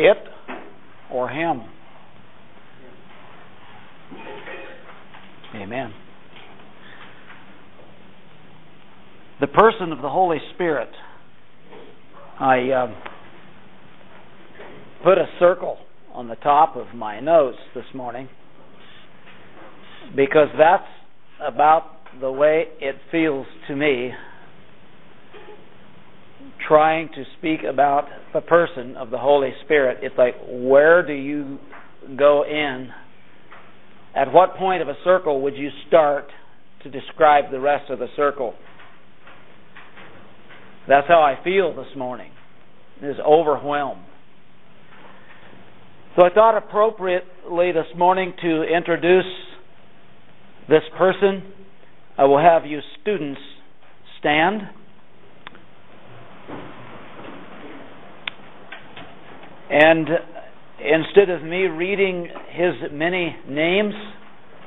It or him? Amen. The person of the Holy Spirit. I uh, put a circle on the top of my notes this morning because that's about the way it feels to me trying to speak about the person of the Holy Spirit. It's like, where do you go in? At what point of a circle would you start to describe the rest of the circle? That's how I feel this morning. Is overwhelmed. So I thought appropriately this morning to introduce this person. I will have you students stand. And instead of me reading his many names,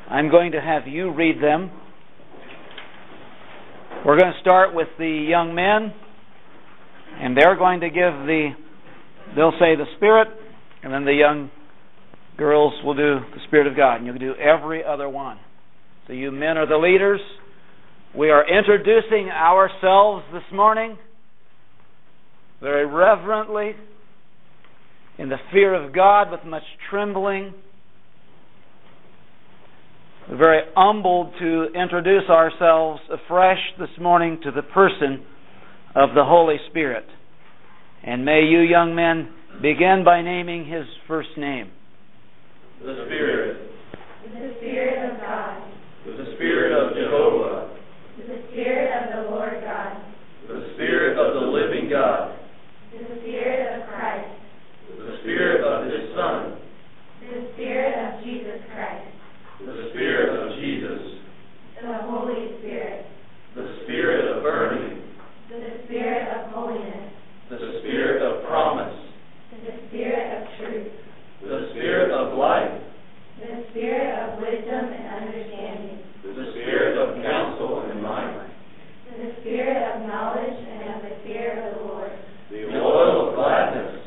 I'm going to have you read them. We're going to start with the young men, and they're going to give the, they'll say the Spirit, and then the young girls will do the Spirit of God, and you'll do every other one. So you men are the leaders. We are introducing ourselves this morning very reverently in the fear of God with much trembling. Very humbled to introduce ourselves afresh this morning to the person of the Holy Spirit. And may you, young men, begin by naming his first name. The Spirit. The Spirit of God. The Spirit of Jehovah. The Spirit of the Lord God. The Spirit of the living God. The Spirit of Christ. The Spirit of His Son. The Spirit of Jesus Christ. The Spirit of Jesus. The Holy Spirit. The Spirit of burning. The Spirit of holiness. The Spirit of promise. The Spirit of truth. The Spirit of life. The Spirit of wisdom and understanding. The Spirit of counsel and might. The Spirit of knowledge and of the fear of the Lord. The oil of gladness.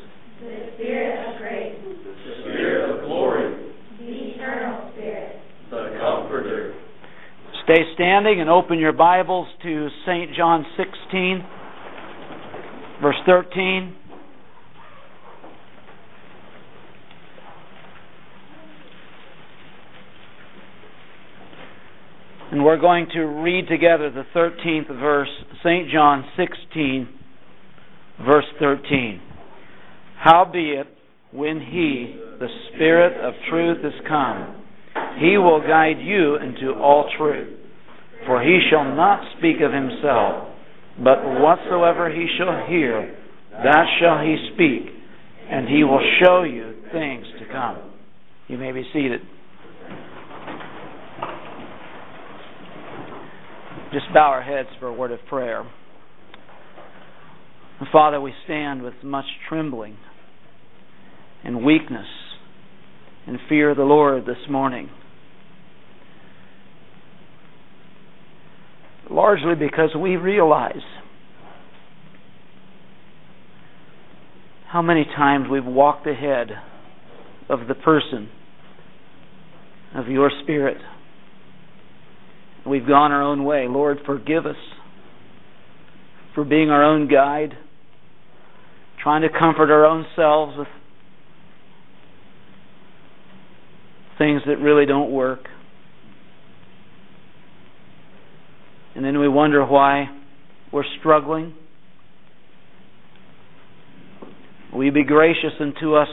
The Spirit of grace. The Spirit of glory. The eternal Spirit. The Comforter. Stay standing and open your Bibles to St. John 16, verse 13. And we're going to read together the 13th verse, St. John 16, verse 13. Howbeit, when He, the Spirit of truth, is come, He will guide you into all truth. For He shall not speak of Himself, but whatsoever He shall hear, that shall He speak, and He will show you things to come. You may be seated. Just bow our heads for a word of prayer. Father, we stand with much trembling and weakness and fear of the Lord this morning. Largely because we realize how many times we've walked ahead of the person of your Spirit. We've gone our own way. Lord, forgive us for being our own guide, trying to comfort our own selves with things that really don't work. And then we wonder why we're struggling. Will you be gracious unto us,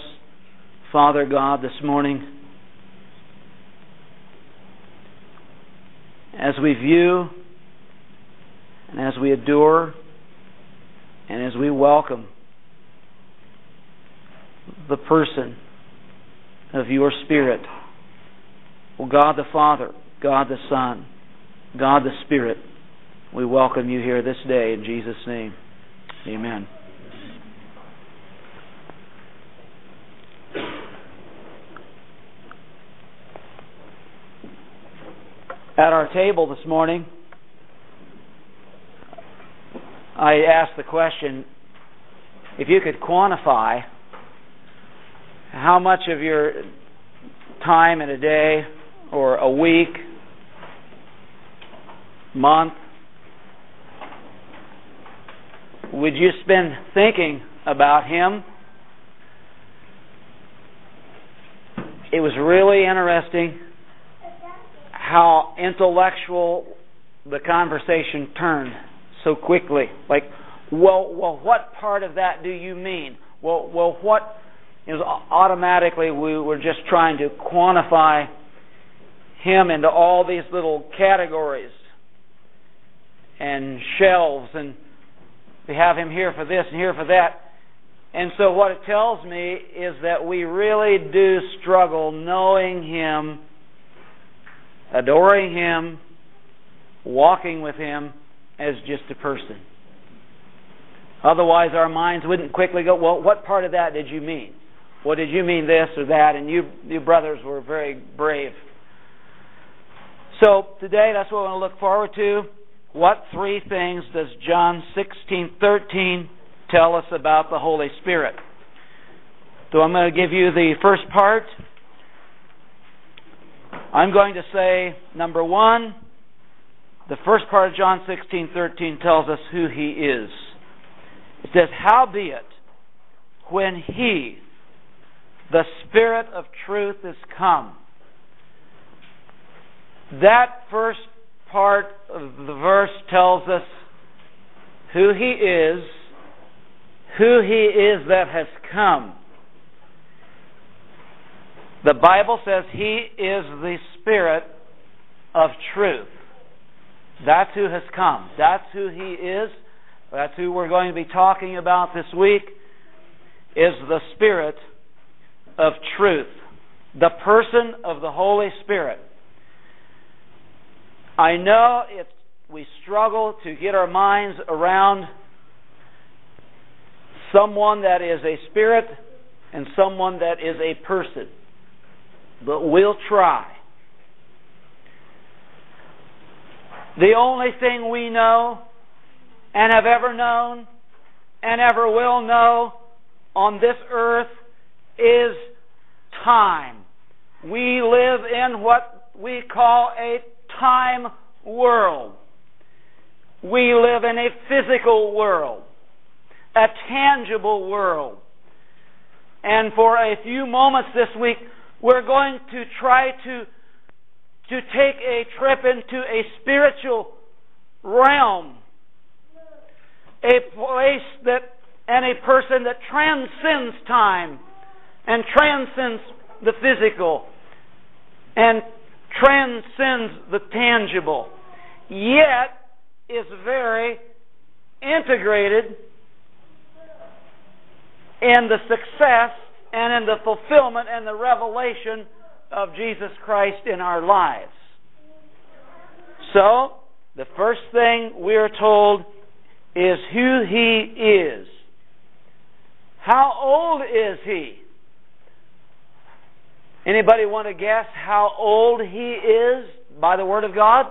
Father God, this morning? as we view and as we adore and as we welcome the person of your Spirit. Well, God the Father, God the Son, God the Spirit, we welcome you here this day in Jesus' name. Amen. At our table this morning, I asked the question if you could quantify how much of your time in a day or a week, month, would you spend thinking about Him? It was really interesting how intellectual the conversation turned so quickly. Like, well, well, what part of that do you mean? Well, well, what? It was automatically we were just trying to quantify him into all these little categories and shelves, and we have him here for this and here for that. And so, what it tells me is that we really do struggle knowing him, adoring him, walking with him as just a person. Otherwise, our minds wouldn't quickly go, well, what part of that did you mean? Well, did you mean this or that? And you, you brothers were very brave. So today, that's what we want to look forward to. What three things does John 16:13 tell us about the Holy Spirit? So I'm going to give you the first part. I'm going to say number one, the first part of John 16:13 tells us who he is. It says, "Howbeit, when he, the Spirit of truth, is come." That first part of the verse tells us who he is, who he is that has come. The Bible says he is the Spirit of truth. That's who has come. That's who he is. That's who we're going to be talking about this week is the Spirit of truth. The person of the Holy Spirit. I know if we struggle to get our minds around someone that is a spirit and someone that is a person. But we'll try. The only thing we know and have ever known and ever will know on this earth is time. We live in what we call a time world. We live in a physical world, a tangible world. And for a few moments this week, we're going to try to to take a trip into a spiritual realm, a place that and a person that transcends time and transcends the physical and transcends the tangible, yet is very integrated in the success and in the fulfillment and the revelation of Jesus Christ in our lives. So, the first thing we are told is who He is. How old is He? Anybody want to guess how old He is by the Word of God?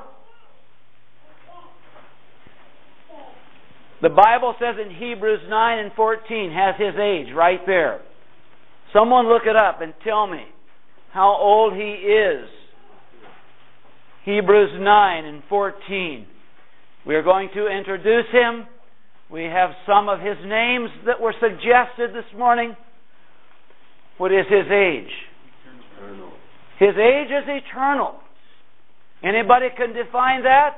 The Bible says in Hebrews 9 and 14 has His age right there. Someone look it up and tell me how old he is. Hebrews 9 and 14. We are going to introduce him. We have some of his names that were suggested this morning. What is his age? Eternal. His age is eternal. Anybody can define that?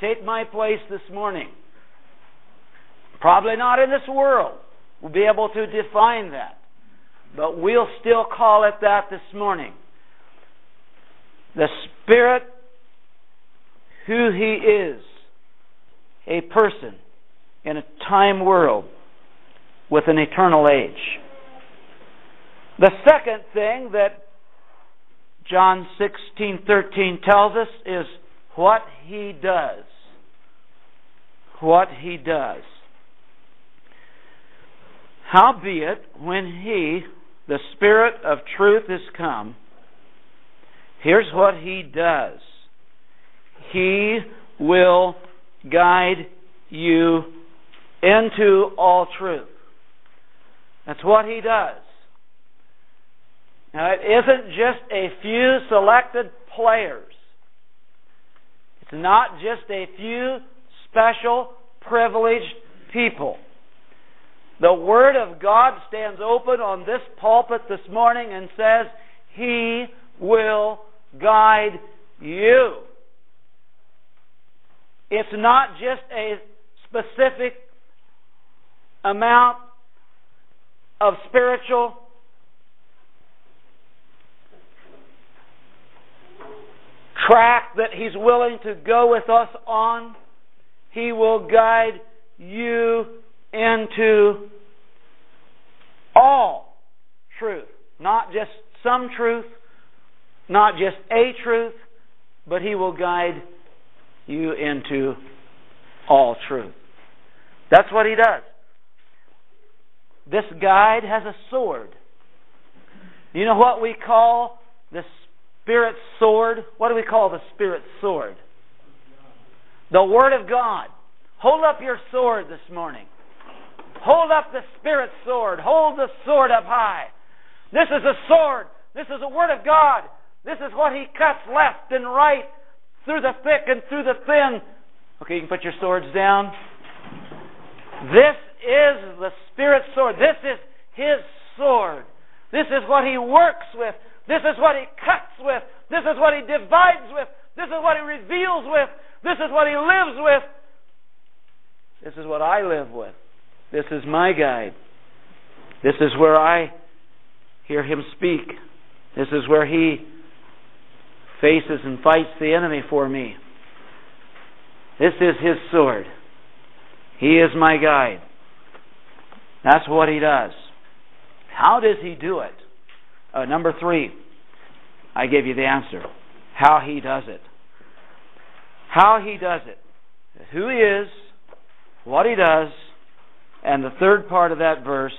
Take my place this morning. Probably not in this world. We'll be able to define that. But we'll still call it that this morning. The Spirit, who He is, a person in a time world with an eternal age. The second thing that John 16:13 tells us is what he does. What he does. Howbeit, when he, the Spirit of truth is come, here's what He does He will guide you into all truth. That's what He does. Now, it isn't just a few selected players. It's not just a few special, privileged people. The Word of God stands open on this pulpit this morning and says, He will guide you. It's not just a specific amount of spiritual track that He's willing to go with us on. He will guide you into all truth. Not just some truth, not just a truth, but He will guide you into all truth. That's what He does. This guide has a sword. You know what we call the Spirit's sword? What do we call the Spirit's sword? The Word of God. Hold up your sword this morning. Hold up the Spirit's sword. Hold the sword up high. This is a sword. This is the Word of God. This is what He cuts left and right, through the thick and through the thin. Okay, you can put your swords down. This is the Spirit's sword. This is His sword. This is what He works with. This is what He cuts with. This is what He divides with. This is what He reveals with. This is what He lives with. This is what I live with. This is my guide. This is where I hear Him speak. This is where He faces and fights the enemy for me. This is His sword. He is my guide. That's what He does. How does He do it? Uh, number three, I gave you the answer. How He does it. How He does it. Who He is, what He does, and the third part of that verse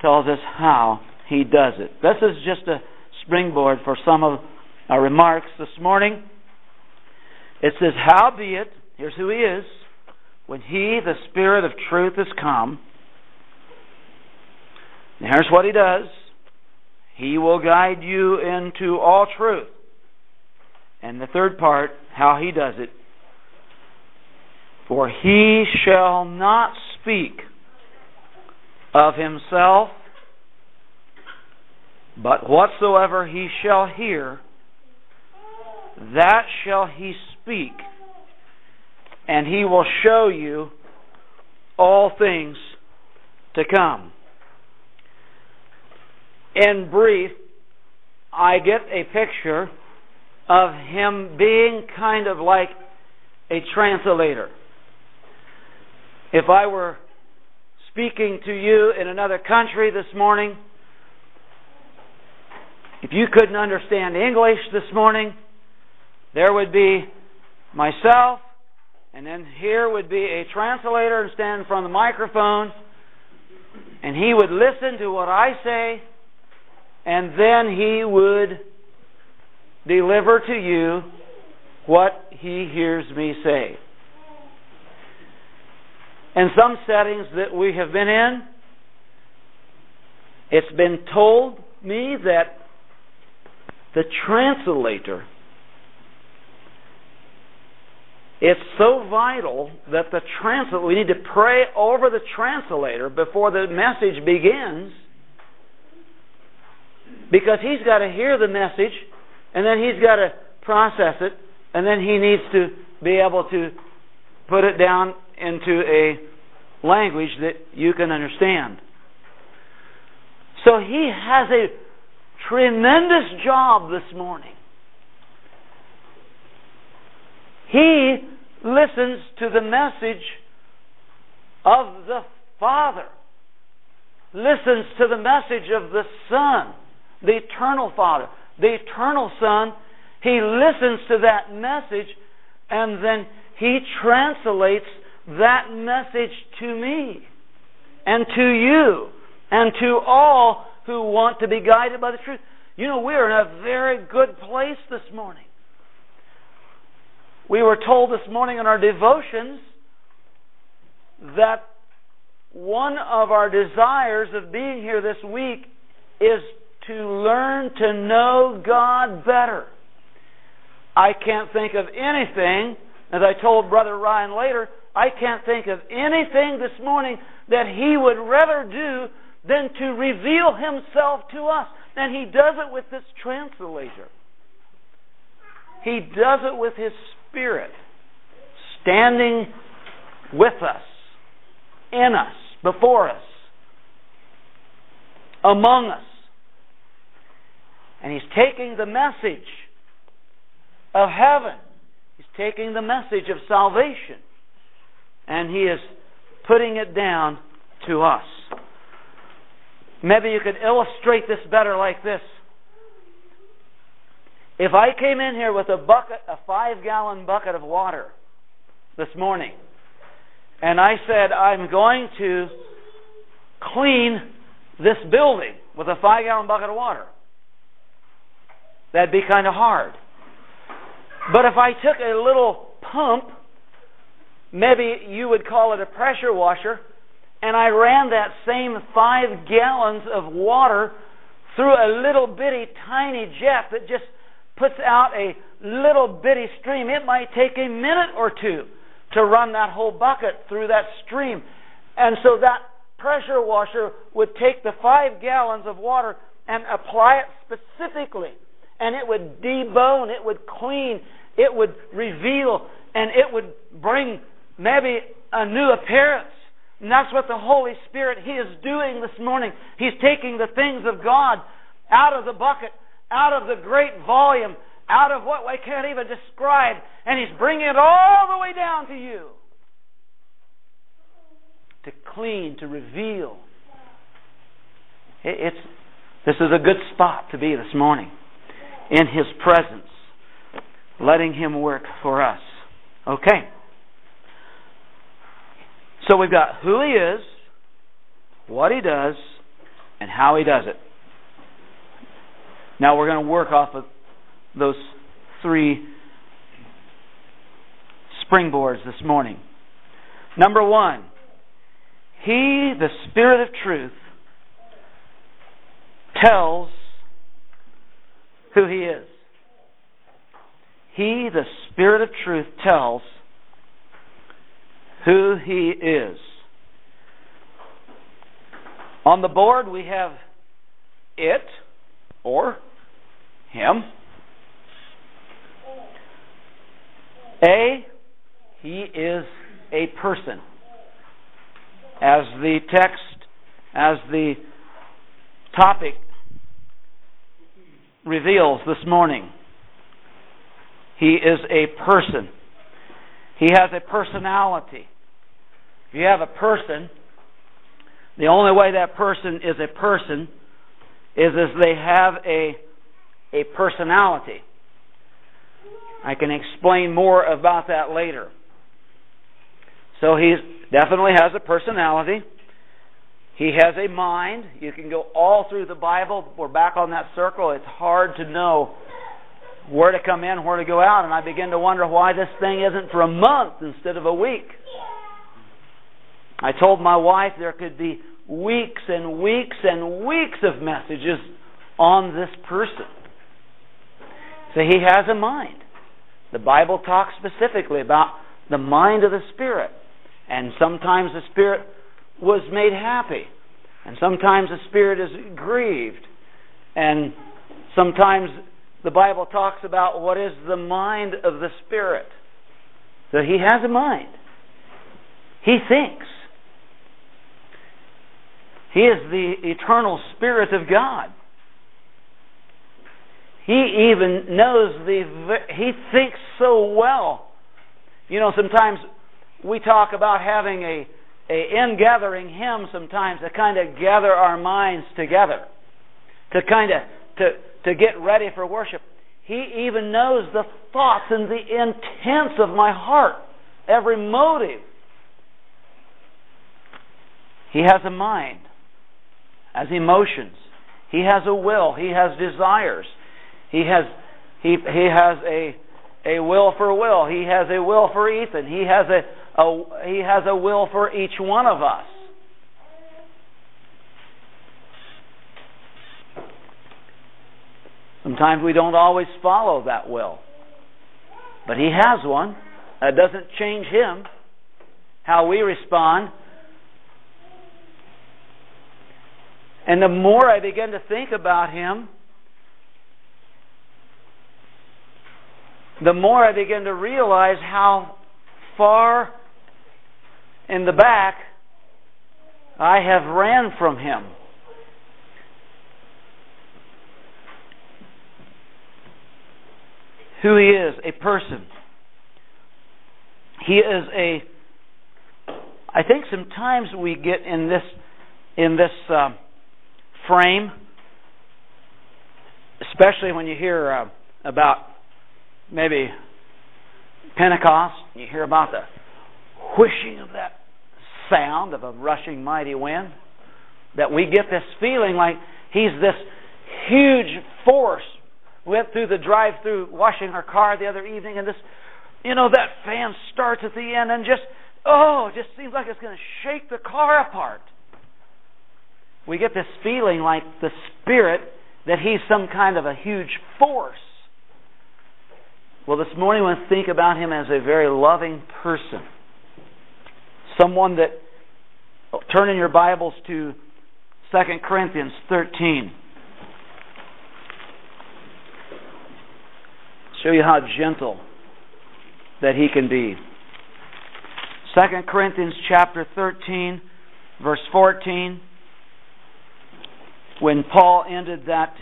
tells us how He does it. This is just a springboard for some of our remarks this morning. It says, Howbeit, here's who He is, when He, the Spirit of truth, is come. And here's what He does He will guide you into all truth. And the third part, how He does it. For He shall not speak of Himself, but whatsoever He shall hear, that shall He speak, and He will show you all things to come. In brief, I get a picture of him being kind of like a translator. If I were speaking to you in another country this morning, if you couldn't understand English this morning, there would be myself, and then here would be a translator and stand in front of the microphone, and he would listen to what I say and then he would deliver to you what he hears me say. In some settings that we have been in, it's been told me that the translator it's so vital that the translator we need to pray over the translator before the message begins because he's got to hear the message and then he's got to process it and then he needs to be able to put it down into a language that you can understand. So he has a tremendous job this morning. He listens to the message of the Father, listens to the message of the Son the eternal Father, the eternal Son, he listens to that message and then he translates that message to me and to you and to all who want to be guided by the truth. You know, we are in a very good place this morning. We were told this morning in our devotions that one of our desires of being here this week is to learn to know God better. I can't think of anything, as I told Brother Ryan later, I can't think of anything this morning that he would rather do than to reveal himself to us. And he does it with this translator. He does it with his spirit, standing with us, in us, before us, among us. And he's taking the message of heaven. He's taking the message of salvation. And he is putting it down to us. Maybe you could illustrate this better like this. If I came in here with a bucket, a five gallon bucket of water this morning, and I said, I'm going to clean this building with a five gallon bucket of water, that'd be kind of hard. But if I took a little pump, maybe you would call it a pressure washer, and I ran that same five gallons of water through a little bitty tiny jet that just puts out a little bitty stream, it might take a minute or two to run that whole bucket through that stream. And so that pressure washer would take the five gallons of water and apply it specifically. And it would debone, it would clean, it would reveal, and it would bring maybe a new appearance. And that's what the Holy Spirit, He is doing this morning. He's taking the things of God out of the bucket out of the great volume, out of what we can't even describe, and He's bringing it all the way down to you to clean, to reveal. It's, this is a good spot to be this morning in His presence, letting Him work for us. Okay. So we've got who He is, what He does, and how He does it. Now we're going to work off of those three springboards this morning. Number one, He, the Spirit of truth, tells who He is. He, the Spirit of truth, tells who He is. On the board we have it or him. A, he is a person. As the text, as the topic reveals this morning, he is a person. He has a personality. If you have a person, the only way that person is a person is as they have a a personality. I can explain more about that later. So he definitely has a personality. He has a mind. You can go all through the Bible. We're back on that circle. It's hard to know where to come in, where to go out, and I begin to wonder why this thing isn't for a month instead of a week. I told my wife there could be weeks and weeks and weeks of messages on this person. So he has a mind. The Bible talks specifically about the mind of the Spirit. And sometimes the Spirit was made happy. And sometimes the Spirit is grieved. And sometimes the Bible talks about what is the mind of the Spirit. So he has a mind. He thinks. He is the eternal Spirit of God. He even knows the, he thinks so well. You know, sometimes we talk about having a, in gathering hymn sometimes to kind of gather our minds together, to kind of, to, to get ready for worship. He even knows the thoughts and the intents of my heart, every motive. He has a mind as emotions. He has a will. He has desires. He has he he has a a will for Will. He has a will for Ethan. He has a, a he has a will for each one of us. Sometimes we don't always follow that will. But He has one. That doesn't change Him. How we respond. And the more I begin to think about Him, the more I begin to realize how far in the back I have ran from Him. Who He is, a person. He is a. I think sometimes we get in this in this uh, frame, especially when you hear uh, about maybe Pentecost, you hear about the whooshing of that sound of a rushing mighty wind, that we get this feeling like he's this huge force. Went through the drive-through, washing our car the other evening, and this, you know, that fan starts at the end and just, oh, it just seems like it's going to shake the car apart. We get this feeling like the Spirit that he's some kind of a huge force. Well, this morning we think about him as a very loving person. Someone that, turn in your Bibles to 2 Corinthians 13. Show you how gentle that he can be. 2 Corinthians chapter 13, verse 14. When Paul ended that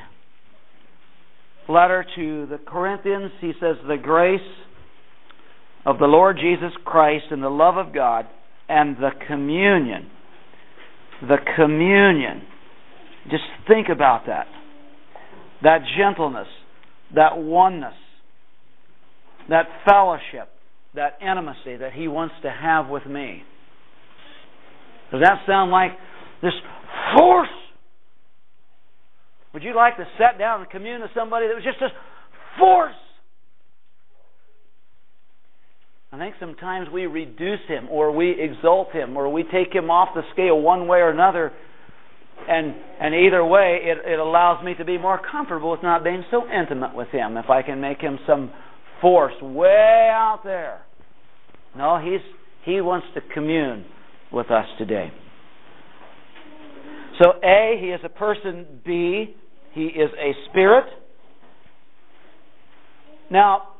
letter to the Corinthians, he says, The grace of the Lord Jesus Christ and the love of God and the communion. The communion. Just think about that. That gentleness, that oneness, that fellowship, that intimacy that he wants to have with me. Does that sound like this force would you like to sit down and commune with somebody that was just this force? I think sometimes we reduce him or we exalt him or we take him off the scale one way or another. And, and either way, it, it allows me to be more comfortable with not being so intimate with him if I can make him some force way out there. No, he's, he wants to commune with us today. So, A, he is a person. B, he is a spirit. Now,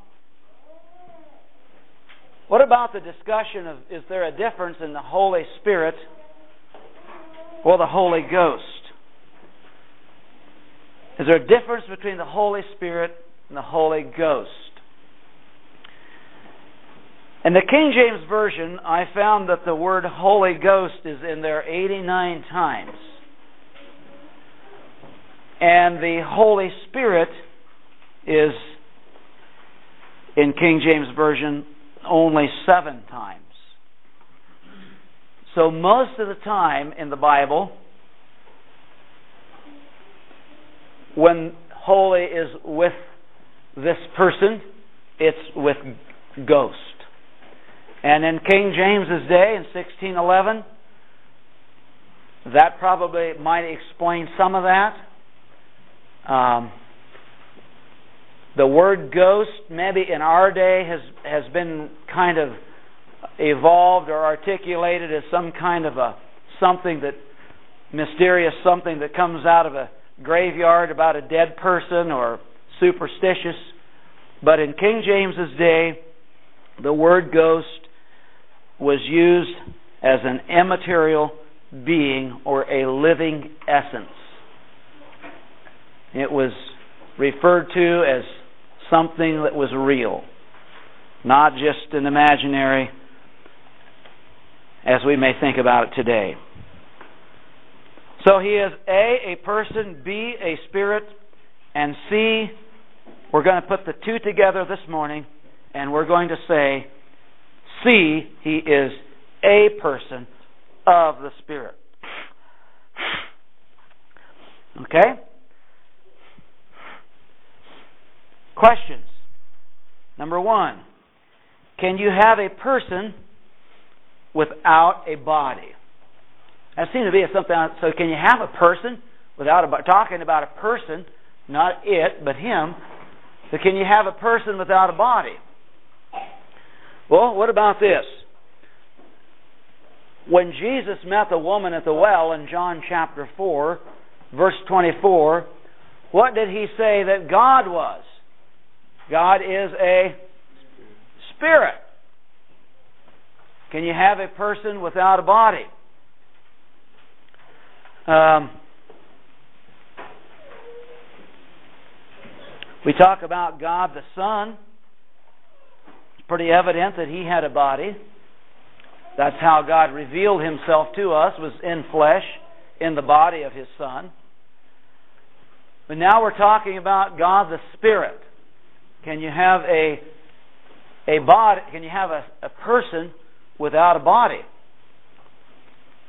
what about the discussion of is there a difference in the Holy Spirit or the Holy Ghost? Is there a difference between the Holy Spirit and the Holy Ghost? In the King James Version, I found that the word Holy Ghost is in there 89 times and the Holy Spirit is in King James Version only seven times. So most of the time in the Bible, when holy is with this person, it's with ghost. And in King James's day in 1611, that probably might explain some of that. Um, the word ghost, maybe in our day, has has been kind of evolved or articulated as some kind of a something that mysterious something that comes out of a graveyard about a dead person or superstitious. But in King James's day, the word ghost was used as an immaterial being or a living essence. It was referred to as something that was real, not just an imaginary as we may think about it today. So he is A, a person, B, a spirit, and C, we're going to put the two together this morning, and we're going to say, C, he is a person of the Spirit. Okay? Questions. Number one Can you have a person without a body? That seems to be something. So, can you have a person without a body? Talking about a person not it, but him. So can you have a person without a body? Well, what about this? When Jesus met the woman at the well in John chapter 4, verse 24, what did he say that God was? God is a spirit. Can you have a person without a body? Um, we talk about God the Son. It's pretty evident that he had a body. That's how God revealed himself to us was in flesh in the body of his son. But now we're talking about God the Spirit. Can you have a a body can you have a, a person without a body?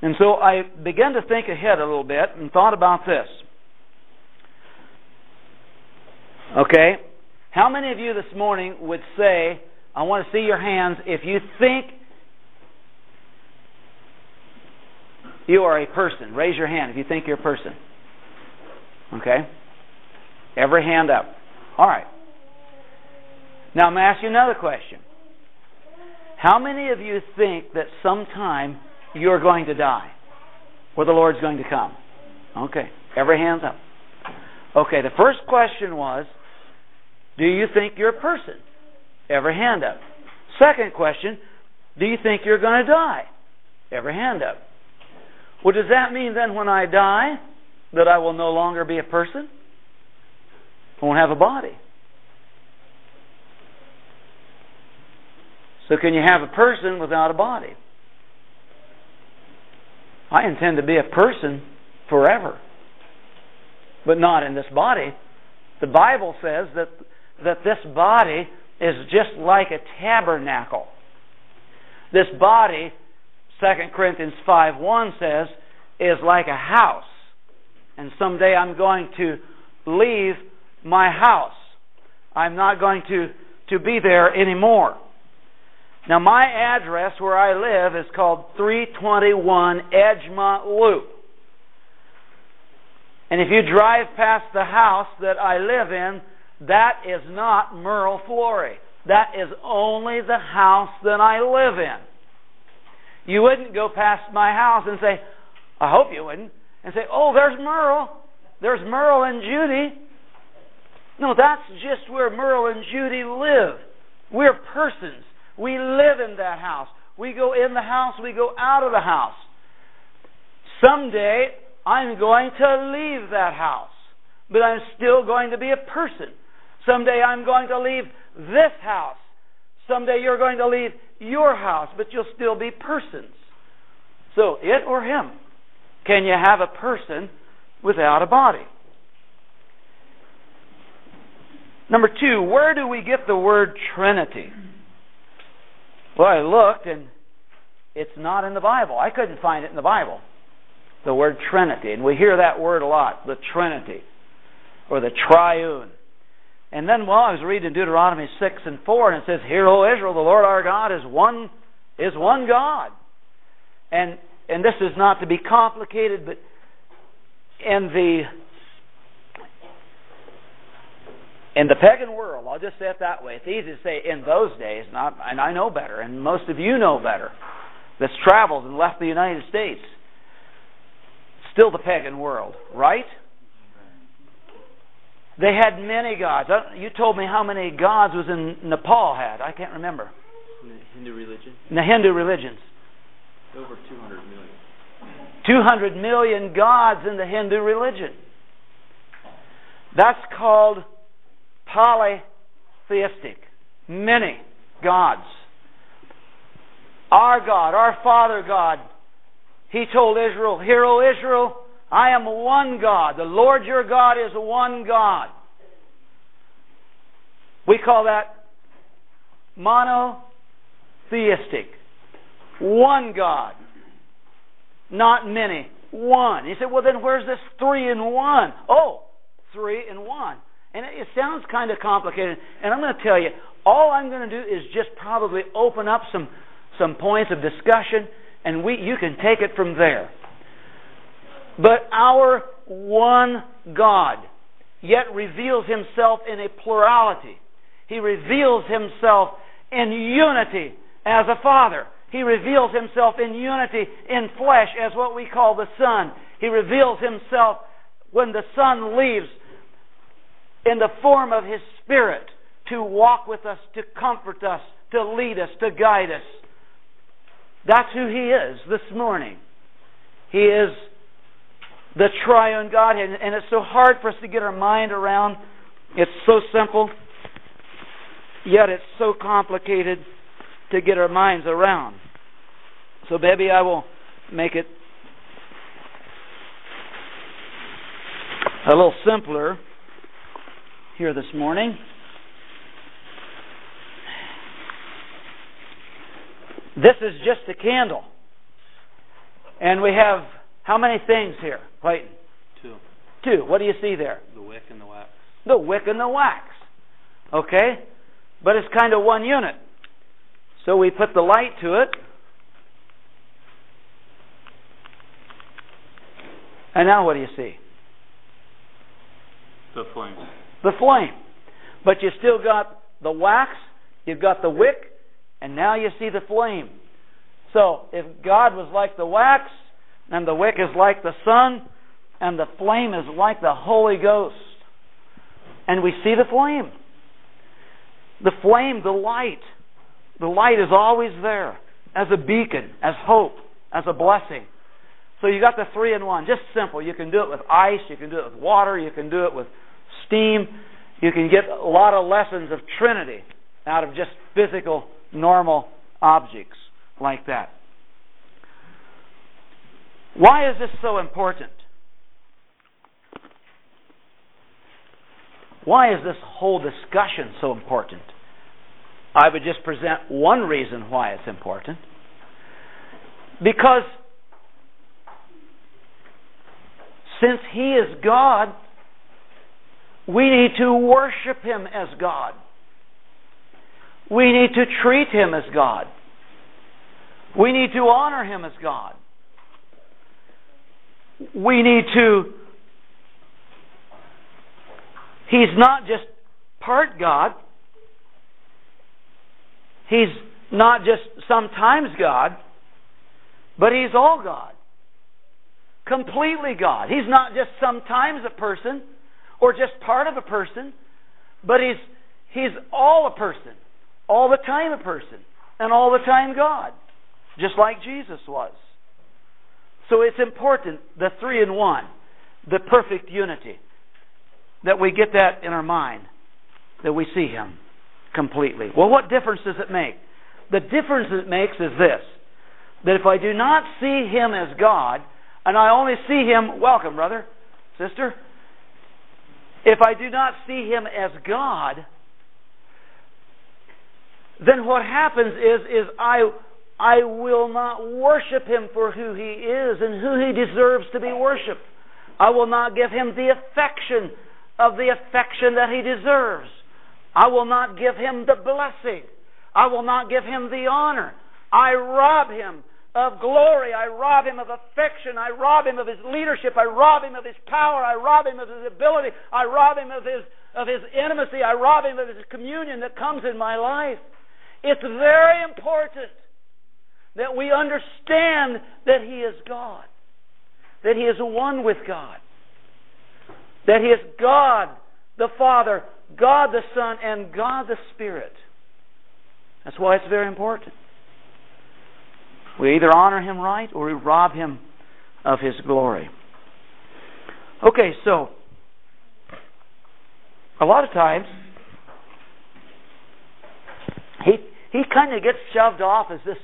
And so I began to think ahead a little bit and thought about this. Okay? How many of you this morning would say, I want to see your hands if you think you are a person? Raise your hand if you think you're a person. Okay? Every hand up. All right. Now I'm going to ask you another question. How many of you think that sometime you're going to die? Or the Lord's going to come? Okay. Every hand's up. Okay, the first question was, do you think you're a person? Every hand up. Second question, do you think you're going to die? Every hand up. Well, does that mean then when I die that I will no longer be a person? I won't have a body. So, can you have a person without a body? I intend to be a person forever, but not in this body. The Bible says that, that this body is just like a tabernacle. This body, 2 Corinthians 5 1 says, is like a house. And someday I'm going to leave my house. I'm not going to, to be there anymore. Now, my address where I live is called 321 Edgemont Loop. And if you drive past the house that I live in, that is not Merle Flory. That is only the house that I live in. You wouldn't go past my house and say, I hope you wouldn't, and say, Oh, there's Merle. There's Merle and Judy. No, that's just where Merle and Judy live. We're persons. We live in that house. We go in the house, we go out of the house. Someday, I'm going to leave that house, but I'm still going to be a person. Someday, I'm going to leave this house. Someday, you're going to leave your house, but you'll still be persons. So, it or him. Can you have a person without a body? Number two, where do we get the word Trinity? Well, I looked and it's not in the Bible. I couldn't find it in the Bible. The word Trinity. And we hear that word a lot, the Trinity or the triune. And then while I was reading Deuteronomy 6 and 4, and it says, Hear, O Israel, the Lord our God is one, is one God. And, and this is not to be complicated, but in the in the pagan world, I'll just say it that way. It's easy to say in those days, not, and I know better, and most of you know better, that's traveled and left the United States. Still the pagan world, right? They had many gods. You told me how many gods was in Nepal had. I can't remember. In the Hindu religion? In the Hindu religions. Over 200 million. 200 million gods in the Hindu religion. That's called polytheistic, many gods. Our God, our Father God, He told Israel, Hear, O Israel, I am one God. The Lord your God is one God. We call that monotheistic. One God. Not many. One. He said, well, then where's this three in one? Oh, three in one. And it sounds kind of complicated. And I'm going to tell you, all I'm going to do is just probably open up some, some points of discussion, and we, you can take it from there. But our one God. yet reveals himself in a plurality. He reveals himself in unity as a father. He reveals himself in unity in flesh as what we call the Son. He reveals himself when the Son leaves in the form of his Spirit to walk with us, to comfort us, to lead us, to guide us. That's who he is this morning. He is the triune Godhead. And it's so hard for us to get our mind around. It's so simple, yet it's so complicated to get our minds around. So maybe I will make it a little simpler here this morning. This is just a candle. And we have how many things here, Clayton? Two. Two. What do you see there? The wick and the wax. The wick and the wax. Okay? But it's kind of one unit. So we put the light to it. And now what do you see? The flame. The flame. But you still got the wax, you've got the wick, and now you see the flame. So if God was like the wax, and the wick is like the Son, and the flame is like the Holy Ghost, and we see the flame. The flame, the light. The light is always there as a beacon, as hope, as a blessing. So you got the three in one. Just simple. You can do it with ice, you can do it with water, you can do it with steam. You can get a lot of lessons of Trinity out of just physical, normal objects like that. Why is this so important? Why is this whole discussion so important? I would just present one reason why it's important. Because since He is God, we need to worship Him as God. We need to treat Him as God. We need to honor Him as God. We need to. He's not just part God. He's not just sometimes God, but He's all God. Completely God. He's not just sometimes a person or just part of a person, but He's, he's all a person, all the time a person, and all the time God, just like Jesus was. So it's important, the three in one, the perfect unity, that we get that in our mind, that we see Him completely. Well, what difference does it make? The difference it makes is this that if I do not see Him as God, and I only see Him, welcome, brother, sister, if I do not see Him as God, then what happens is, is I, I will not worship Him for who He is and who He deserves to be worshiped. I will not give Him the affection of the affection that He deserves. I will not give him the blessing. I will not give him the honor. I rob him of glory. I rob him of affection. I rob him of his leadership. I rob him of his power. I rob him of his ability. I rob him of his, of his intimacy. I rob him of his communion that comes in my life. It's very important that we understand that he is God, that he is one with God, that he is God the Father God the Son, and God the Spirit. That's why it's very important. We either honor Him right or we rob Him of His glory. Okay, so a lot of times he he kind of gets shoved off as this.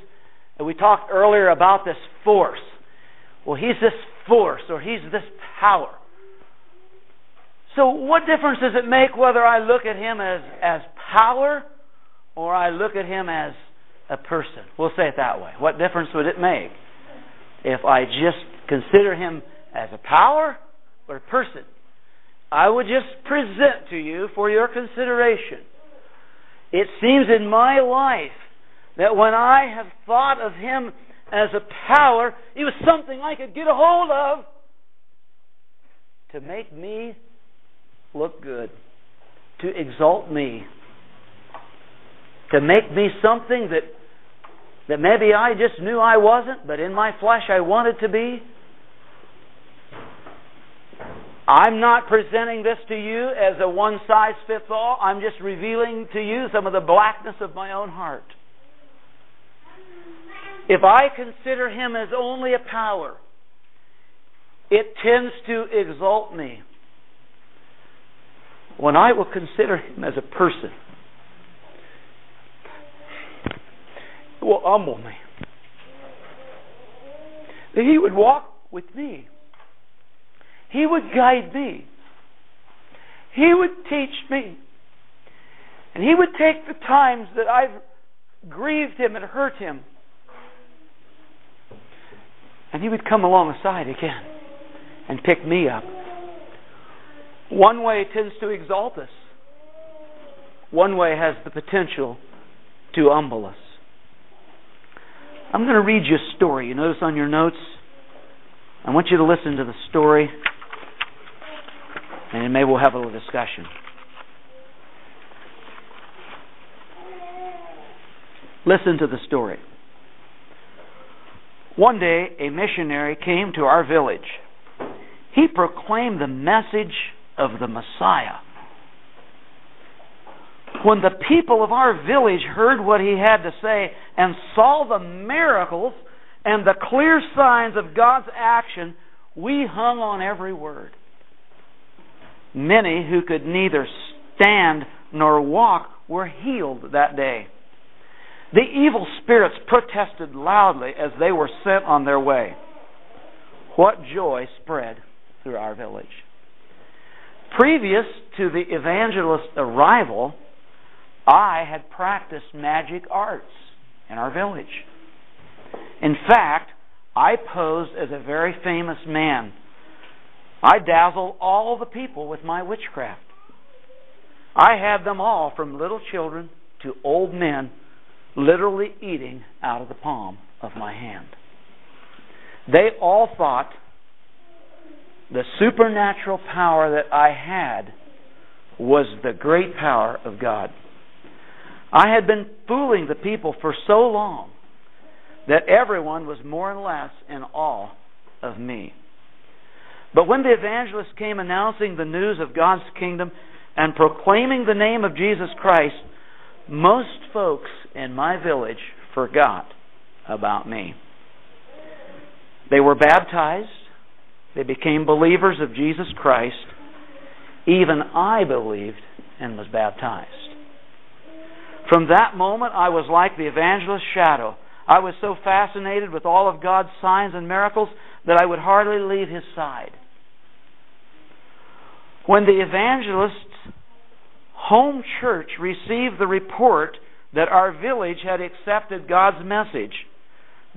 We talked earlier about this force. Well, he's this force or he's this power. So, what difference does it make whether I look at him as, as power or I look at him as a person? We'll say it that way. What difference would it make if I just consider him as a power or a person? I would just present to you for your consideration. It seems in my life that when I have thought of him as a power, he was something I could get a hold of to make me look good, to exalt me, to make me something that that maybe I just knew I wasn't, but in my flesh I wanted to be. I'm not presenting this to you as a one size fits all. I'm just revealing to you some of the blackness of my own heart. If I consider him as only a power, it tends to exalt me. When I will consider him as a person, will humble me. That he would walk with me. He would guide me. He would teach me. And he would take the times that I've grieved him and hurt him. And he would come alongside again and pick me up. One way tends to exalt us. One way has the potential to humble us. I'm going to read you a story. You notice on your notes? I want you to listen to the story, and maybe we'll have a little discussion. Listen to the story. One day, a missionary came to our village. He proclaimed the message of the Messiah. When the people of our village heard what he had to say and saw the miracles and the clear signs of God's action, we hung on every word. Many who could neither stand nor walk were healed that day. The evil spirits protested loudly as they were sent on their way. What joy spread through our village. Previous to the evangelist's arrival, I had practiced magic arts in our village. In fact, I posed as a very famous man. I dazzled all the people with my witchcraft. I had them all, from little children to old men, literally eating out of the palm of my hand. They all thought the supernatural power that I had was the great power of God. I had been fooling the people for so long that everyone was more or less in awe of me. But when the evangelist came announcing the news of God's kingdom and proclaiming the name of Jesus Christ, most folks in my village forgot about me. They were baptized, they became believers of Jesus Christ. Even I believed and was baptized. From that moment, I was like the evangelist's shadow. I was so fascinated with all of God's signs and miracles that I would hardly leave his side. When the evangelist's home church received the report that our village had accepted God's message,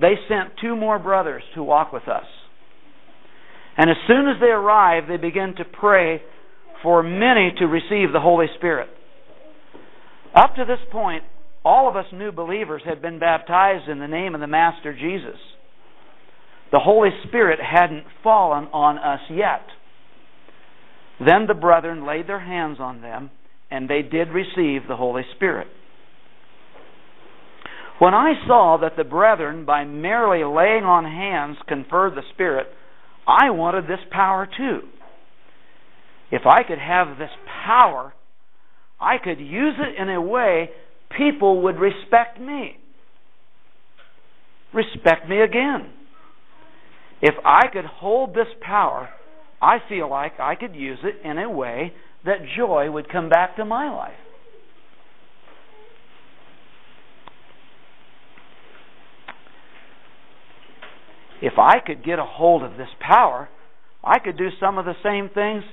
they sent two more brothers to walk with us. And as soon as they arrived, they began to pray for many to receive the Holy Spirit. Up to this point, all of us new believers had been baptized in the name of the Master Jesus. The Holy Spirit hadn't fallen on us yet. Then the brethren laid their hands on them, and they did receive the Holy Spirit. When I saw that the brethren, by merely laying on hands, conferred the Spirit, I wanted this power too. If I could have this power, I could use it in a way people would respect me. Respect me again. If I could hold this power, I feel like I could use it in a way that joy would come back to my life. If I could get a hold of this power, I could do some of the same things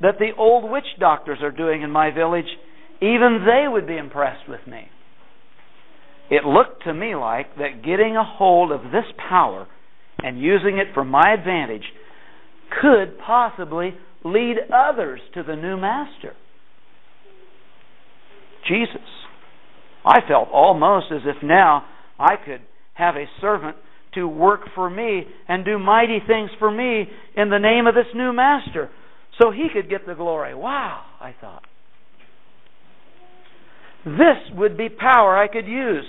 that the old witch doctors are doing in my village. Even they would be impressed with me. It looked to me like that getting a hold of this power and using it for my advantage could possibly lead others to the new master. Jesus. I felt almost as if now I could have a servant to work for me and do mighty things for me in the name of this new master. So he could get the glory. Wow, I thought. This would be power I could use.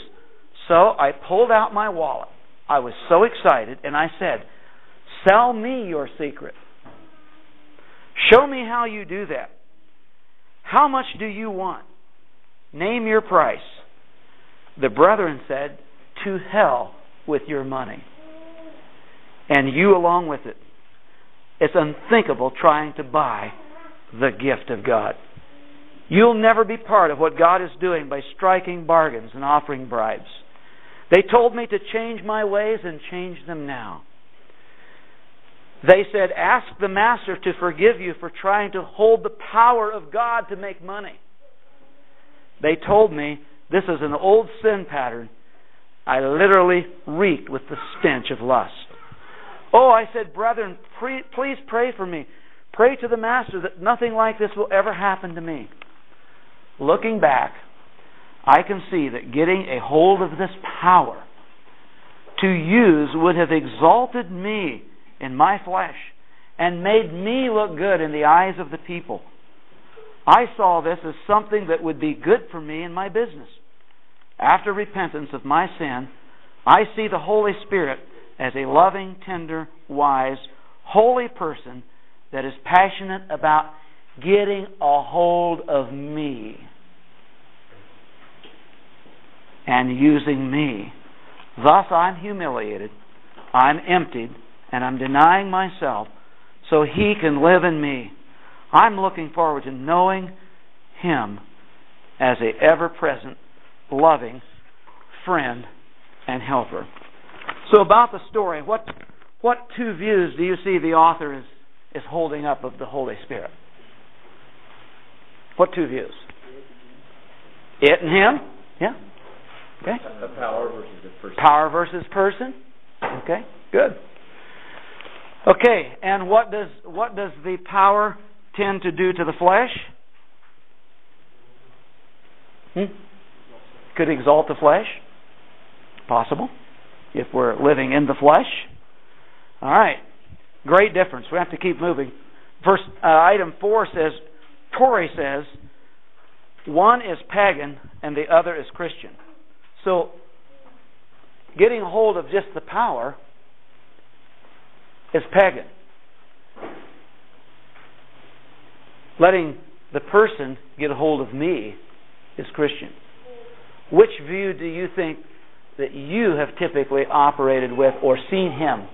So I pulled out my wallet. I was so excited, and I said, Sell me your secret. Show me how you do that. How much do you want? Name your price. The brethren said, To hell with your money. And you along with it. It's unthinkable trying to buy the gift of God. You'll never be part of what God is doing by striking bargains and offering bribes. They told me to change my ways and change them now. They said, Ask the Master to forgive you for trying to hold the power of God to make money. They told me this is an old sin pattern. I literally reeked with the stench of lust. Oh, I said, Brethren, please pray for me. Pray to the Master that nothing like this will ever happen to me. Looking back, I can see that getting a hold of this power to use would have exalted me in my flesh and made me look good in the eyes of the people. I saw this as something that would be good for me in my business. After repentance of my sin, I see the Holy Spirit as a loving, tender, wise, holy person that is passionate about getting a hold of me and using me. Thus I'm humiliated, I'm emptied, and I'm denying myself so He can live in me. I'm looking forward to knowing Him as a ever present, loving friend and helper. So about the story, what what two views do you see the author is, is holding up of the Holy Spirit? What two views? It and him? Yeah. Okay. The power versus the person. Power versus person. Okay. Good. Okay, and what does what does the power tend to do to the flesh? Hmm? Could exalt the flesh. Possible. If we're living in the flesh. All right. Great difference. We have to keep moving. First uh, item four says, Torrey says, one is pagan and the other is Christian. So, getting hold of just the power is pagan. Letting the person get a hold of me is Christian. Which view do you think that you have typically operated with or seen him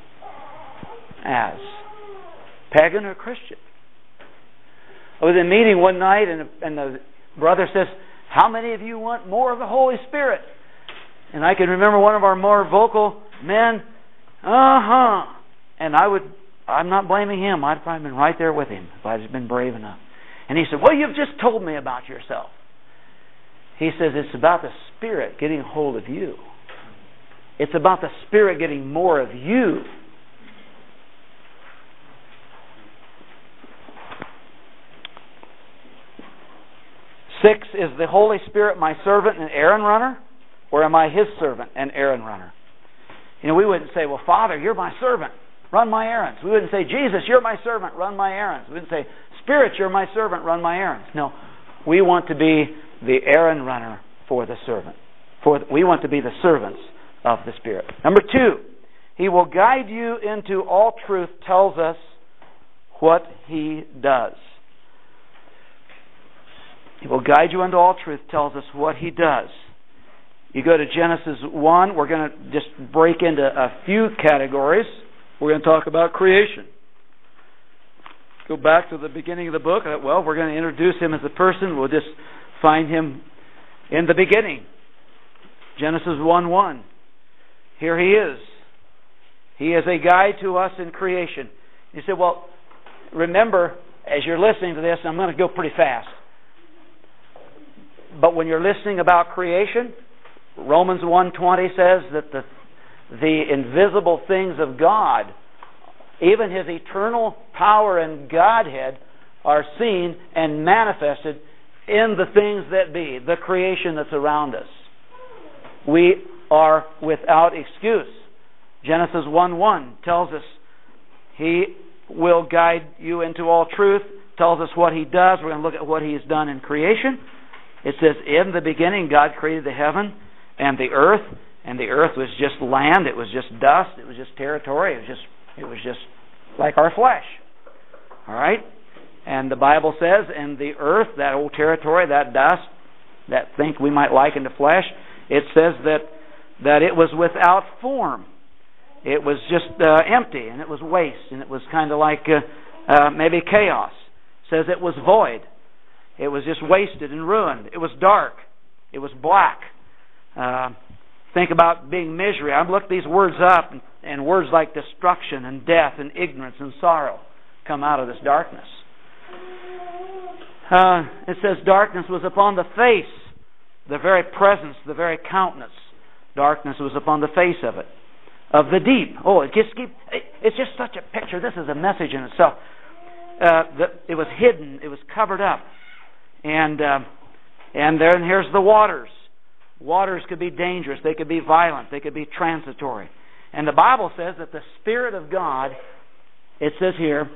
as? Pagan or Christian? I was in a meeting one night and, and the brother says, How many of you want more of the Holy Spirit? And I can remember one of our more vocal men, uh huh. And I would, I'm not blaming him. I'd probably been right there with him if I'd been brave enough. And he said, Well, you've just told me about yourself. He says, It's about the Spirit getting hold of you. It's about the Spirit getting more of you. Six, is the Holy Spirit my servant and errand runner? Or am I his servant and errand runner? You know, we wouldn't say, Well, Father, you're my servant. Run my errands. We wouldn't say, Jesus, you're my servant. Run my errands. We wouldn't say, Spirit, you're my servant. Run my errands. No. We want to be the errand runner for the servant. For we want to be the servants of the Spirit. Number two, He will guide you into all truth, tells us what He does. He will guide you into all truth, tells us what He does. You go to Genesis 1, we're going to just break into a few categories. We're going to talk about creation. Go back to the beginning of the book. Uh, well, we're going to introduce him as a person. We'll just find him in the beginning. Genesis 1 1. Here he is. He is a guide to us in creation. You say, well, remember, as you're listening to this, I'm going to go pretty fast. But when you're listening about creation, Romans 1:20 says that the the invisible things of God, even his eternal power and godhead are seen and manifested in the things that be, the creation that's around us. We are without excuse. Genesis 1:1 tells us he will guide you into all truth, tells us what He does. We're going to look at what He has done in creation. It says, In the beginning, God created the heaven and the earth, and the earth was just land. It was just dust. It was just territory. It was just, it was just like our flesh. All right? And the Bible says, in the earth, that old territory, that dust, that thing we might liken to flesh, it says that that it was without form. It was just uh, empty and it was waste and it was kind of like uh, uh, maybe chaos. It says it was void. It was just wasted and ruined. It was dark. It was black. Uh, think about being misery. I've looked these words up, and, and words like destruction and death and ignorance and sorrow come out of this darkness. Uh, it says darkness was upon the face, the very presence, the very countenance. Darkness was upon the face of it, of the deep. Oh, it just keep. It's just such a picture. This is a message in itself. Uh, the, it was hidden. It was covered up, and uh, and then here's the waters. Waters could be dangerous. They could be violent. They could be transitory. And the Bible says that the Spirit of God. It says here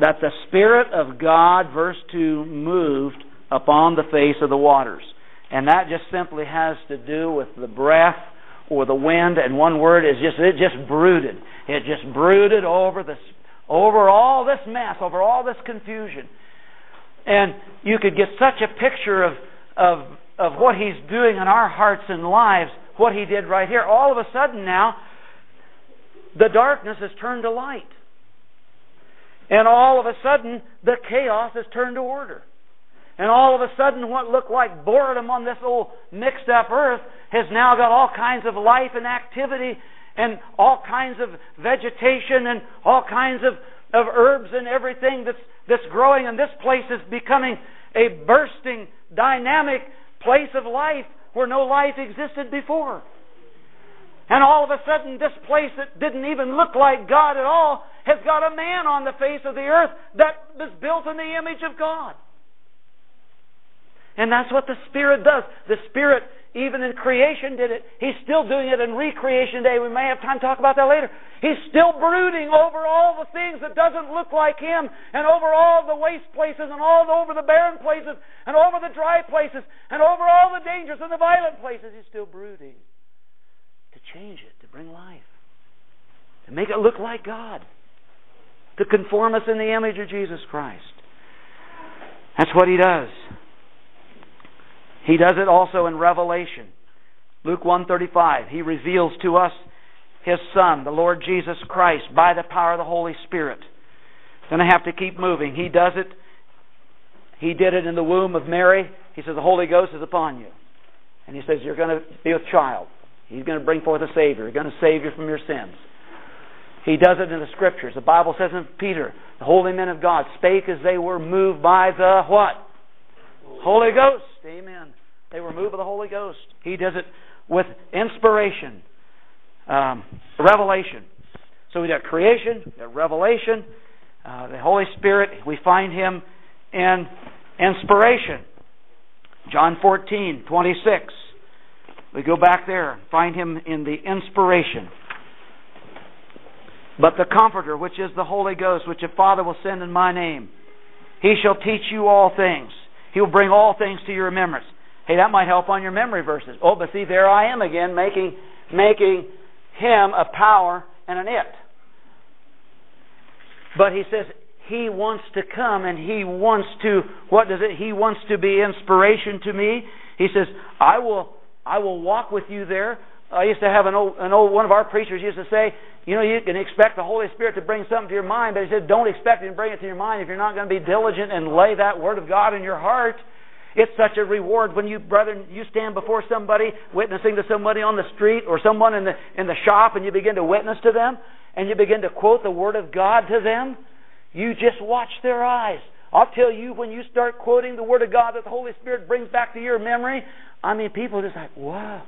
that the Spirit of God, verse 2, moved upon the face of the waters. And that just simply has to do with the breath or the wind, and one word is just it just brooded. It just brooded over this over all this mess, over all this confusion. And you could get such a picture of of of what he's doing in our hearts and lives, what he did right here. All of a sudden now, the darkness has turned to light. And all of a sudden, the chaos has turned to order. And all of a sudden, what looked like boredom on this old mixed up earth has now got all kinds of life and activity and all kinds of vegetation and all kinds of, of herbs and everything that's, that's growing. And this place is becoming a bursting, dynamic place of life where no life existed before. And all of a sudden, this place that didn't even look like God at all has got a man on the face of the earth that was built in the image of God. And that's what the Spirit does. The Spirit, even in creation, did it. He's still doing it in recreation day. We may have time to talk about that later. He's still brooding over all the things that doesn't look like Him, and over all the waste places, and all over the barren places, and over the dry places, and over all the dangers and the violent places. He's still brooding to change it, to bring life, to make it look like God to conform us in the image of Jesus Christ. That's what he does. He does it also in Revelation. Luke 135, he reveals to us his son, the Lord Jesus Christ, by the power of the Holy Spirit. Going to have to keep moving. He does it. He did it in the womb of Mary. He says, The Holy Ghost is upon you. And he says, You're going to be a child. He's going to bring forth a Savior. He's going to save you from your sins. He does it in the scriptures. The Bible says in Peter, the holy men of God spake as they were moved by the what? Holy Ghost. Amen. They were moved by the Holy Ghost. He does it with inspiration, um, revelation. So we got creation, we got revelation, uh, the Holy Spirit. We find Him in inspiration. John 14, 26. We go back there, find Him in the inspiration. But the Comforter, which is the Holy Ghost, which the Father will send in my name, he shall teach you all things. He will bring all things to your remembrance. Hey, that might help on your memory verses. Oh, but see, there I am again, making making him a power and an it. But he says he wants to come and he wants to what does it? He wants to be inspiration to me. He says, I will I will walk with you there. I used to have an old, an old one of our preachers used to say, you know, you can expect the Holy Spirit to bring something to your mind, but he said, don't expect him to bring it to your mind if you're not going to be diligent and lay that Word of God in your heart. It's such a reward when you, brethren, you stand before somebody, witnessing to somebody on the street or someone in the in the shop, and you begin to witness to them, and you begin to quote the Word of God to them. You just watch their eyes. I'll tell you, when you start quoting the Word of God that the Holy Spirit brings back to your memory, I mean, people are just like, wow,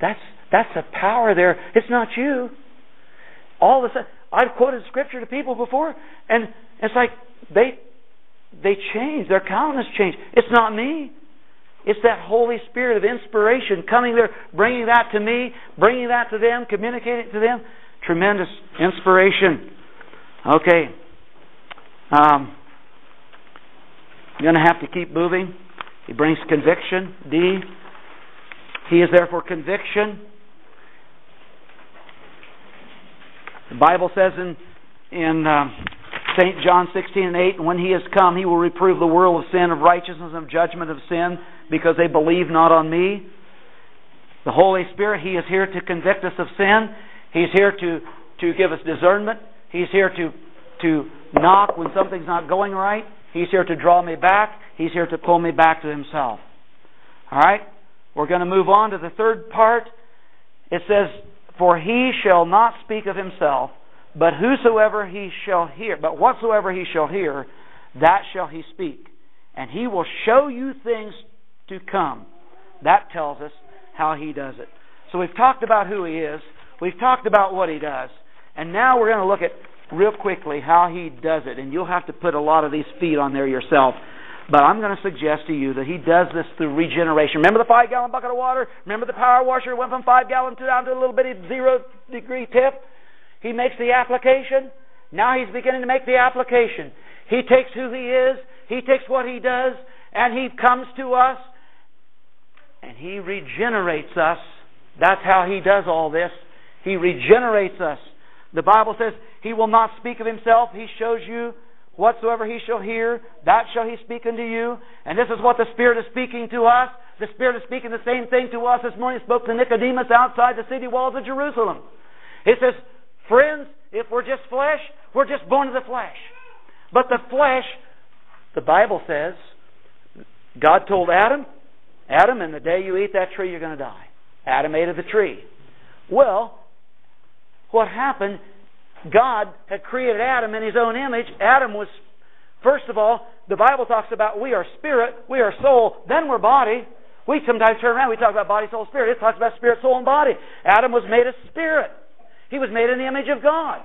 that's that's a power there. It's not you. All of a sudden, I've quoted scripture to people before, and it's like they they change. Their countenance changed. It's not me. It's that Holy Spirit of inspiration coming there, bringing that to me, bringing that to them, communicating it to them. Tremendous inspiration. Okay. Um, You're going to have to keep moving. He brings conviction. D. He is there for conviction. The Bible says in in uh, St. John 16 and 8, and when he has come, he will reprove the world of sin, of righteousness, of judgment of sin, because they believe not on me. The Holy Spirit, he is here to convict us of sin. He's here to, to give us discernment. He's here to, to knock when something's not going right. He's here to draw me back. He's here to pull me back to himself. All right? We're going to move on to the third part. It says, For he shall not speak of himself, but whosoever he shall hear, but whatsoever he shall hear, that shall he speak. And he will show you things to come. That tells us how he does it. So we've talked about who he is. We've talked about what he does. And now we're going to look at real quickly how he does it. And you'll have to put a lot of these feet on there yourself. But I'm going to suggest to you that he does this through regeneration. Remember the five gallon bucket of water? Remember the power washer went from five gallon to down to a little bitty zero degree tip? He makes the application. Now he's beginning to make the application. He takes who he is, he takes what he does, and he comes to us and he regenerates us. That's how he does all this. He regenerates us. The Bible says he will not speak of himself. He shows you whatsoever he shall hear, that shall he speak unto you. And this is what the Spirit is speaking to us. The Spirit is speaking the same thing to us this morning. He spoke to Nicodemus outside the city walls of Jerusalem. He says, Friends, if we're just flesh, we're just born of the flesh. But the flesh, the Bible says, God told Adam, Adam, in the day you eat that tree, you're going to die. Adam ate of the tree. Well, what happened, God had created Adam in his own image. Adam was, first of all, the Bible talks about we are spirit, we are soul, then we're body. We sometimes turn around, we talk about body, soul, spirit. It talks about spirit, soul, and body. Adam was made a spirit. He was made in the image of God.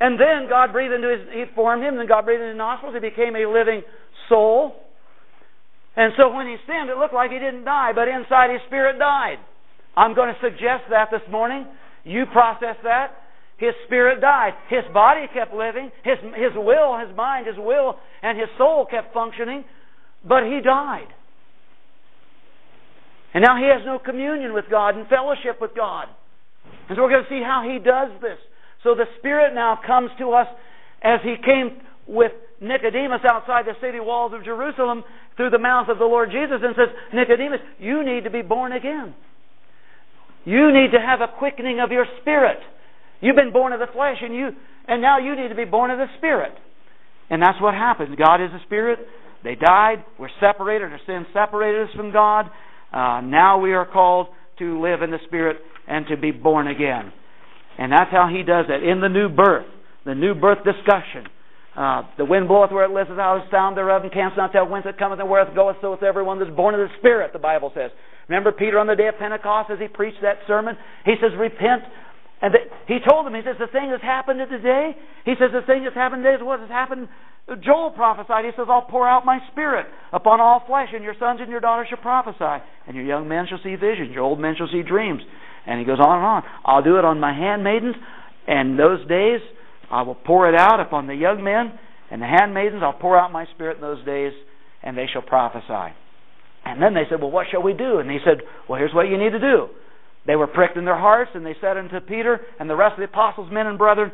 And then God breathed into his, he formed him, then God breathed into his nostrils, he became a living soul. And so when he sinned, it looked like he didn't die, but inside his spirit died. I'm going to suggest that this morning. You process that. His spirit died. His body kept living. His, his will, his mind, his will, and his soul kept functioning, but he died. And now he has no communion with God and fellowship with God. And so we're going to see how he does this. So the Spirit now comes to us as he came with Nicodemus outside the city walls of Jerusalem through the mouth of the Lord Jesus and says, Nicodemus, you need to be born again. You need to have a quickening of your spirit. You've been born of the flesh and you and now you need to be born of the spirit. And that's what happens. God is a spirit. They died. We're separated. Our sin separated us from God. Uh, now we are called to live in the spirit and to be born again. And that's how he does it. In the new birth, the new birth discussion. Uh, the wind bloweth where it listeth, how is sound thereof, and canst not tell whence it cometh and where it goeth, so with everyone that's born of the Spirit, the Bible says. Remember Peter on the day of Pentecost as he preached that sermon? He says, Repent. And the, he told them, he says, the thing that's happened today, he says, the thing that's happened today is what has happened. Joel prophesied, he says, I'll pour out my spirit upon all flesh, and your sons and your daughters shall prophesy, and your young men shall see visions, your old men shall see dreams. And he goes on and on. I'll do it on my handmaidens, and those days I will pour it out upon the young men and the handmaidens. I'll pour out my spirit in those days, and they shall prophesy. And then they said, Well, what shall we do? And he said, Well, here's what you need to do. They were pricked in their hearts, and they said unto Peter and the rest of the apostles, men and brethren,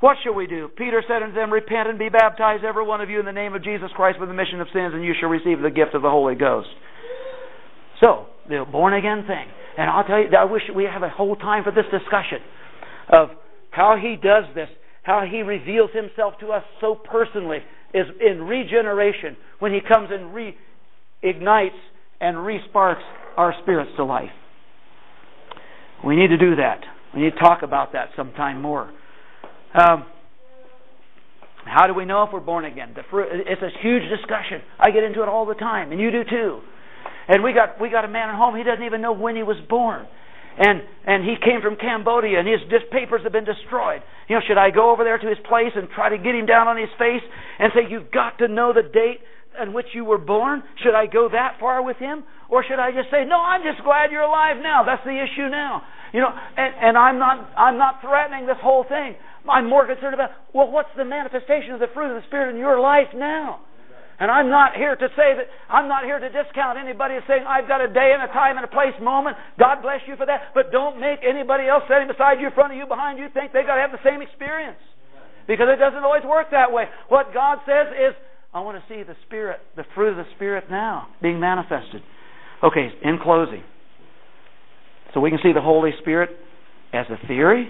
What shall we do? Peter said unto them, Repent and be baptized, every one of you, in the name of Jesus Christ for the remission of sins, and you shall receive the gift of the Holy Ghost. So, the born again thing. And I'll tell you, I wish we have a whole time for this discussion of how he does this, how he reveals himself to us so personally is in regeneration when he comes and reignites and resparks our spirits to life. We need to do that. We need to talk about that sometime more. Um, how do we know if we're born again? Fruit, it's a huge discussion. I get into it all the time, and you do too. And we got we got a man at home. He doesn't even know when he was born, and and he came from Cambodia, and his, his papers have been destroyed. You know, should I go over there to his place and try to get him down on his face and say, "You've got to know the date in which you were born"? Should I go that far with him, or should I just say, "No, I'm just glad you're alive now. That's the issue now." You know, and, and I'm not I'm not threatening this whole thing. I'm more concerned about well, what's the manifestation of the fruit of the Spirit in your life now? And I'm not here to say that, I'm not here to discount anybody saying, I've got a day and a time and a place moment. God bless you for that. But don't make anybody else sitting beside you, in front of you, behind you think they've got to have the same experience. Because it doesn't always work that way. What God says is, I want to see the Spirit, the fruit of the Spirit now being manifested. Okay, in closing. So we can see the Holy Spirit as a theory.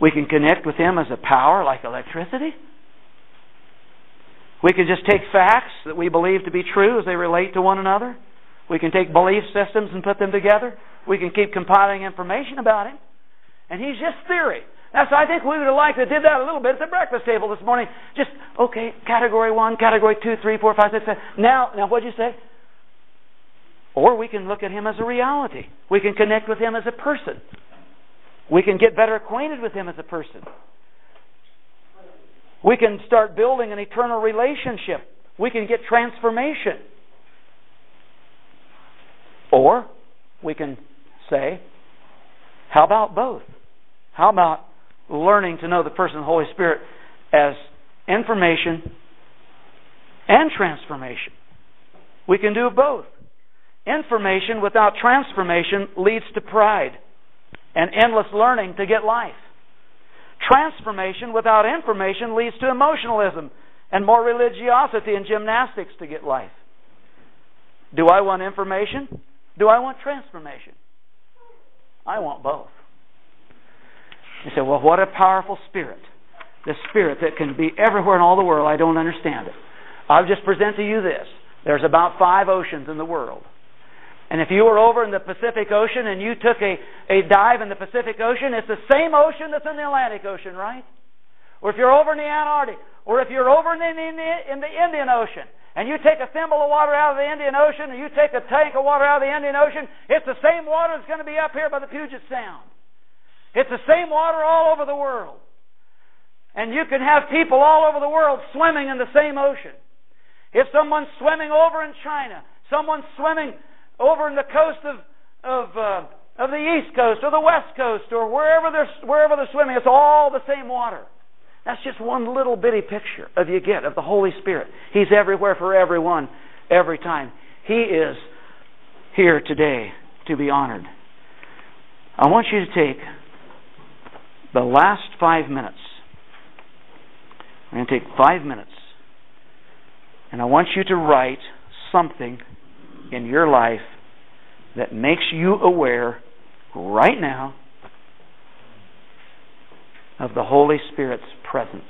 We can connect with Him as a power like electricity. We can just take facts that we believe to be true as they relate to one another. We can take belief systems and put them together. We can keep compiling information about Him. And He's just theory. That's, I think we would have liked to did that a little bit at the breakfast table this morning. Just, okay, category one, category two, three, four, five, six, seven. Now, now what'd you say? Or we can look at Him as a reality. We can connect with Him as a person. We can get better acquainted with Him as a person. We can start building an eternal relationship. We can get transformation. Or we can say, how about both? How about learning to know the person of the Holy Spirit as information and transformation? We can do both. Information without transformation leads to pride and endless learning to get life. Transformation without information leads to emotionalism and more religiosity and gymnastics to get life. Do I want information? Do I want transformation? I want both. You say, well, what a powerful spirit. The spirit that can be everywhere in all the world. I don't understand it. I'll just present to you this. There's about five oceans in the world. And if you were over in the Pacific Ocean and you took a, a dive in the Pacific Ocean, it's the same ocean that's in the Atlantic Ocean, right? Or if you're over in the Antarctic, or if you're over in the, in the, in the Indian Ocean, and you take a thimble of water out of the Indian Ocean, and you take a tank of water out of the Indian Ocean, it's the same water that's going to be up here by the Puget Sound. It's the same water all over the world. And you can have people all over the world swimming in the same ocean. If someone's swimming over in China, someone's swimming over in the coast of of uh, of the east coast or the west coast or wherever they're wherever they're swimming. It's all the same water. That's just one little bitty picture of you get of the Holy Spirit. He's everywhere for everyone, every time. He is here today to be honored. I want you to take the last five minutes. I'm going to take five minutes, and I want you to write something in your life that makes you aware right now of the Holy Spirit's presence.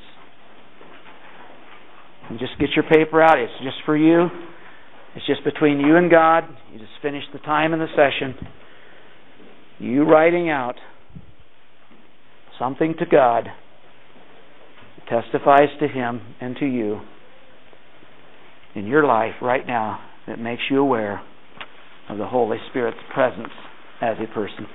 Just get your paper out. It's just for you. It's just between you and God. You just finish the time in the session. You writing out something to God that testifies to Him and to you in your life right now that makes you aware of the Holy Spirit's presence as a person.